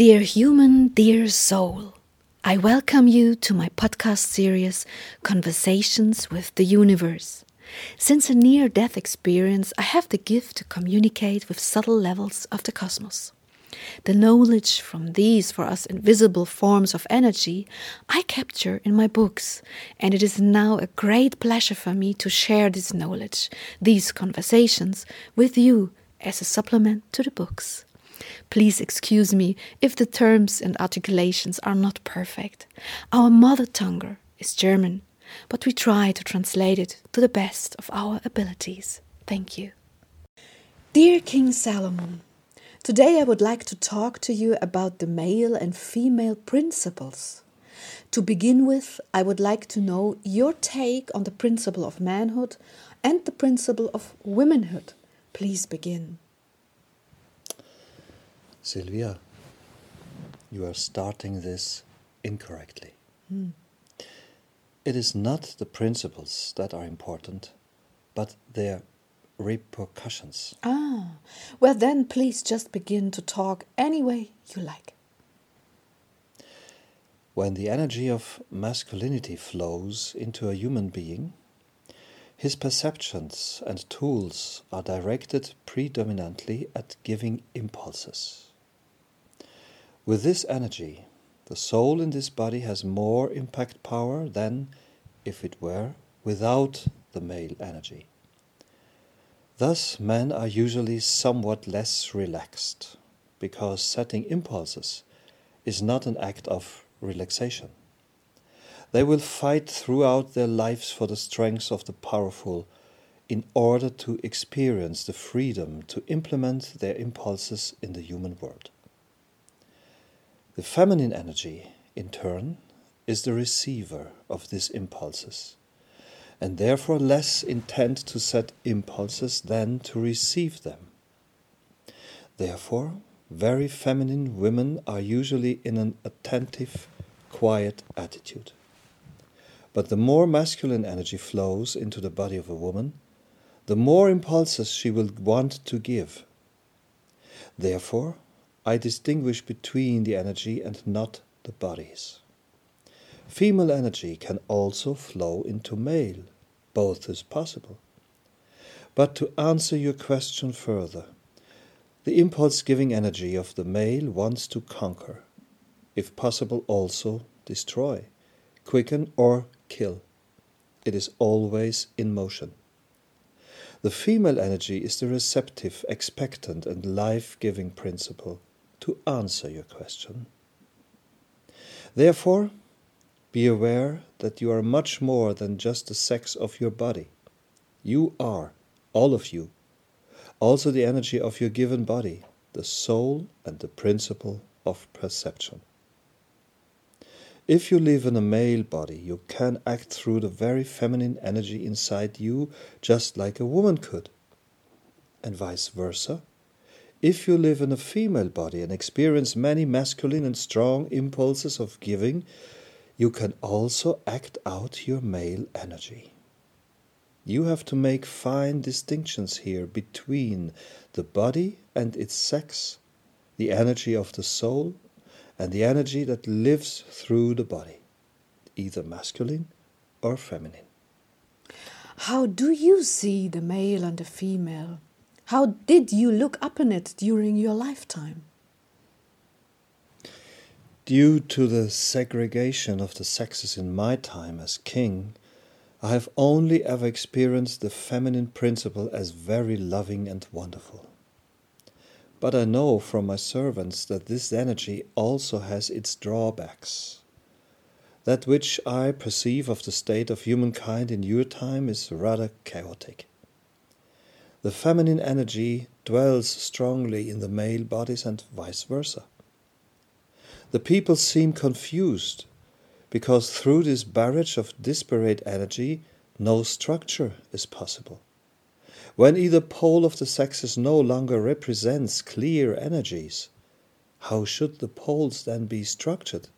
Dear human, dear soul, I welcome you to my podcast series Conversations with the Universe. Since a near death experience, I have the gift to communicate with subtle levels of the cosmos. The knowledge from these for us invisible forms of energy I capture in my books, and it is now a great pleasure for me to share this knowledge, these conversations, with you as a supplement to the books. Please excuse me if the terms and articulations are not perfect. Our mother tongue is German, but we try to translate it to the best of our abilities. Thank you. Dear King Salomon, today I would like to talk to you about the male and female principles. To begin with, I would like to know your take on the principle of manhood and the principle of womanhood. Please begin. Sylvia, you are starting this incorrectly. Mm. It is not the principles that are important, but their repercussions. Ah, well, then please just begin to talk any way you like. When the energy of masculinity flows into a human being, his perceptions and tools are directed predominantly at giving impulses. With this energy, the soul in this body has more impact power than if it were without the male energy. Thus, men are usually somewhat less relaxed, because setting impulses is not an act of relaxation. They will fight throughout their lives for the strength of the powerful in order to experience the freedom to implement their impulses in the human world. The feminine energy, in turn, is the receiver of these impulses, and therefore less intent to set impulses than to receive them. Therefore, very feminine women are usually in an attentive, quiet attitude. But the more masculine energy flows into the body of a woman, the more impulses she will want to give. Therefore, I distinguish between the energy and not the bodies. Female energy can also flow into male, both is possible. But to answer your question further, the impulse giving energy of the male wants to conquer, if possible, also destroy, quicken, or kill. It is always in motion. The female energy is the receptive, expectant, and life giving principle to answer your question. Therefore, be aware that you are much more than just the sex of your body. You are, all of you, also the energy of your given body, the soul and the principle of perception. If you live in a male body, you can act through the very feminine energy inside you just like a woman could, and vice versa. If you live in a female body and experience many masculine and strong impulses of giving, you can also act out your male energy. You have to make fine distinctions here between the body and its sex, the energy of the soul, and the energy that lives through the body, either masculine or feminine. How do you see the male and the female? How did you look up upon it during your lifetime? Due to the segregation of the sexes in my time as king, I have only ever experienced the feminine principle as very loving and wonderful. But I know from my servants that this energy also has its drawbacks. That which I perceive of the state of humankind in your time is rather chaotic. The feminine energy dwells strongly in the male bodies and vice versa. The people seem confused because through this barrage of disparate energy, no structure is possible. When either pole of the sexes no longer represents clear energies, how should the poles then be structured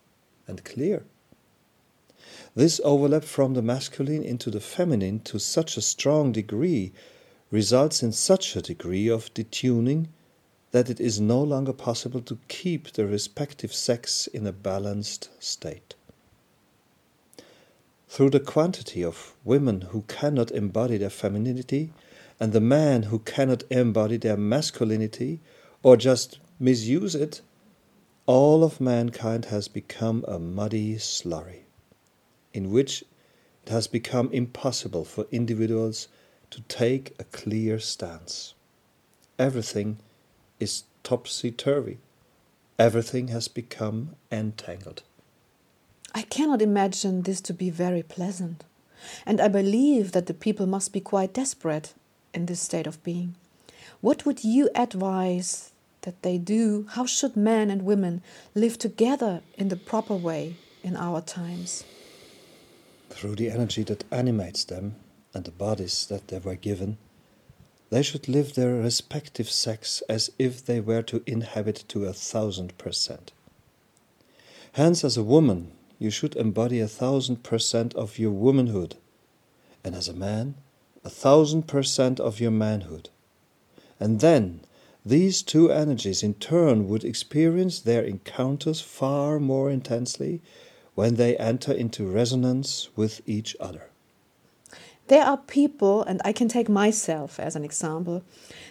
and clear? This overlap from the masculine into the feminine to such a strong degree results in such a degree of detuning that it is no longer possible to keep the respective sex in a balanced state. Through the quantity of women who cannot embody their femininity and the men who cannot embody their masculinity or just misuse it, all of mankind has become a muddy slurry, in which it has become impossible for individuals to take a clear stance. Everything is topsy turvy. Everything has become entangled. I cannot imagine this to be very pleasant. And I believe that the people must be quite desperate in this state of being. What would you advise that they do? How should men and women live together in the proper way in our times? Through the energy that animates them and the bodies that they were given, they should live their respective sex as if they were to inhabit to a thousand percent. Hence, as a woman, you should embody a thousand percent of your womanhood, and as a man, a thousand percent of your manhood. And then these two energies in turn would experience their encounters far more intensely when they enter into resonance with each other. There are people, and I can take myself as an example,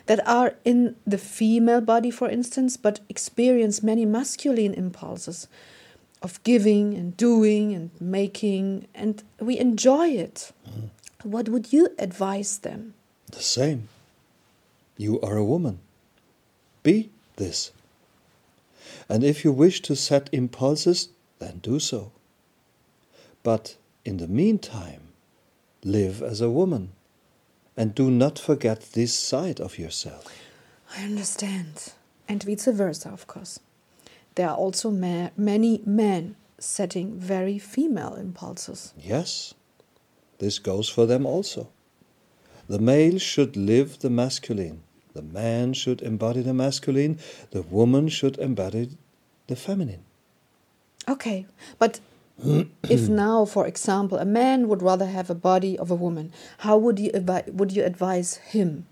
that are in the female body, for instance, but experience many masculine impulses of giving and doing and making, and we enjoy it. Mm. What would you advise them? The same. You are a woman. Be this. And if you wish to set impulses, then do so. But in the meantime, live as a woman and do not forget this side of yourself. I understand. And vice versa, of course. There are also ma many men setting very female impulses. Yes, this goes for them also. The male should live the masculine, the man should embody the masculine, the woman should embody the feminine. Okay, but if now, for example, a man would rather have a body of a woman, how would you would you advise him?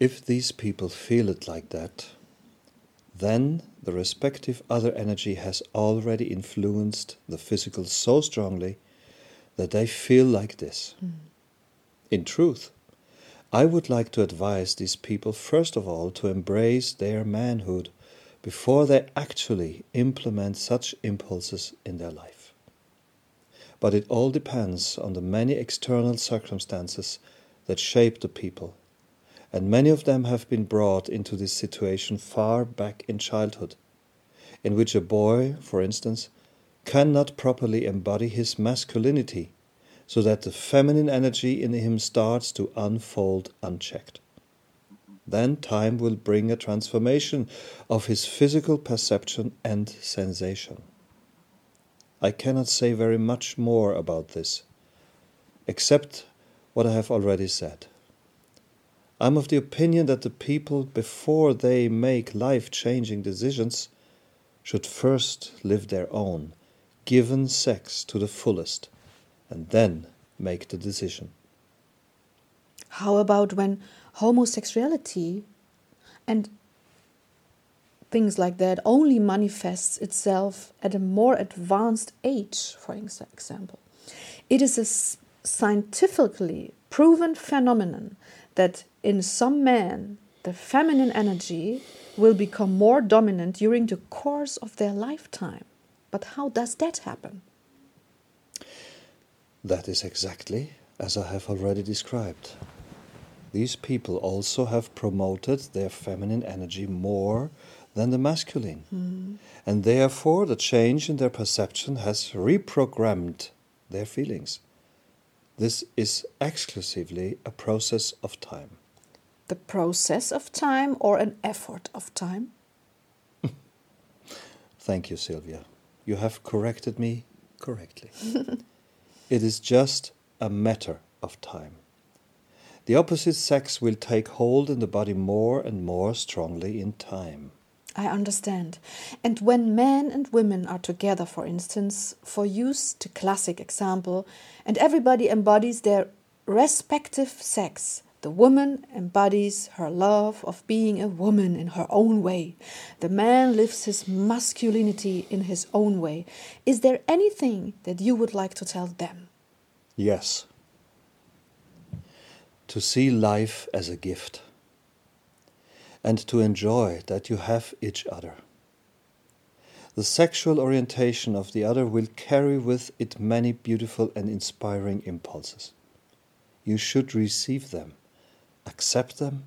If these people feel it like that, then the respective other energy has already influenced the physical so strongly that they feel like this. Mm. In truth, I would like to advise these people first of all to embrace their manhood before they actually implement such impulses in their life. But it all depends on the many external circumstances that shape the people, and many of them have been brought into this situation far back in childhood, in which a boy, for instance, cannot properly embody his masculinity so that the feminine energy in him starts to unfold unchecked then time will bring a transformation of his physical perception and sensation. I cannot say very much more about this, except what I have already said. I'm of the opinion that the people, before they make life changing decisions, should first live their own, given sex to the fullest, and then make the decision. How about when homosexuality and things like that only manifests itself at a more advanced age, for example. It is a scientifically proven phenomenon that in some men the feminine energy will become more dominant during the course of their lifetime. But how does that happen? That is exactly as I have already described these people also have promoted their feminine energy more than the masculine. Mm. And therefore, the change in their perception has reprogrammed their feelings. This is exclusively a process of time. The process of time or an effort of time? Thank you, Sylvia. You have corrected me correctly. it is just a matter of time the opposite sex will take hold in the body more and more strongly in time. I understand. And when men and women are together, for instance, for use the classic example, and everybody embodies their respective sex, The woman embodies her love of being a woman in her own way. The man lives his masculinity in his own way. Is there anything that you would like to tell them? Yes. To see life as a gift and to enjoy that you have each other. The sexual orientation of the other will carry with it many beautiful and inspiring impulses. You should receive them accept them,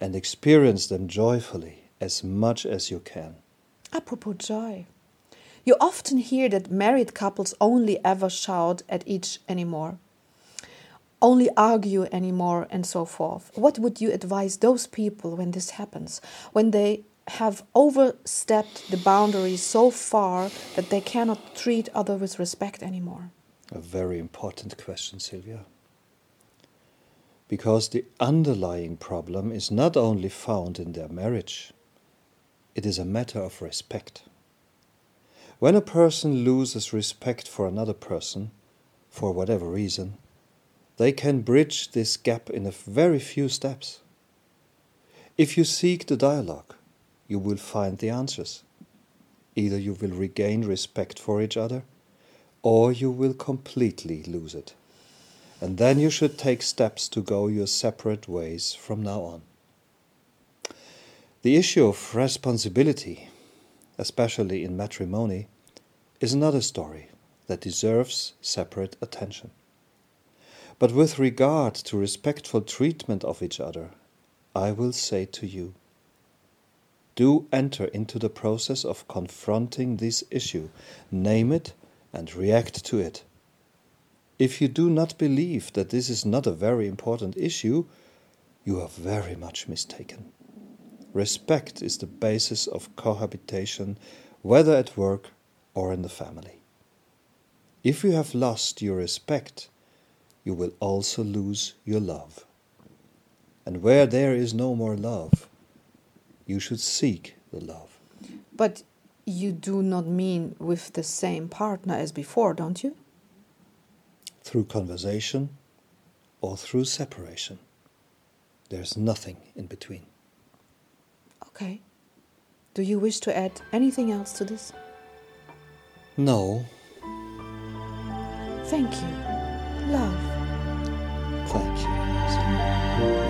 and experience them joyfully as much as you can. Apropos joy. You often hear that married couples only ever shout at each anymore, only argue anymore, and so forth. What would you advise those people when this happens? When they have overstepped the boundaries so far that they cannot treat others with respect anymore? A very important question, Sylvia because the underlying problem is not only found in their marriage, it is a matter of respect. When a person loses respect for another person, for whatever reason, they can bridge this gap in a very few steps. If you seek the dialogue, you will find the answers. Either you will regain respect for each other, or you will completely lose it and then you should take steps to go your separate ways from now on. The issue of responsibility, especially in matrimony, is another story that deserves separate attention. But with regard to respectful treatment of each other, I will say to you do enter into the process of confronting this issue, name it, and react to it. If you do not believe that this is not a very important issue, you are very much mistaken. Respect is the basis of cohabitation, whether at work or in the family. If you have lost your respect, you will also lose your love. And where there is no more love, you should seek the love. But you do not mean with the same partner as before, don't you? through conversation or through separation. There's nothing in between. Okay. Do you wish to add anything else to this? No. Thank you. Love. Thank you.